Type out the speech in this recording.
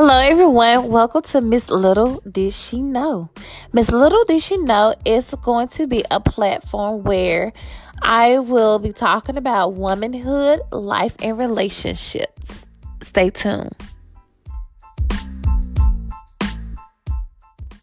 Hello, everyone. Welcome to Miss Little Did She Know. Miss Little Did She Know is going to be a platform where I will be talking about womanhood, life, and relationships. Stay tuned.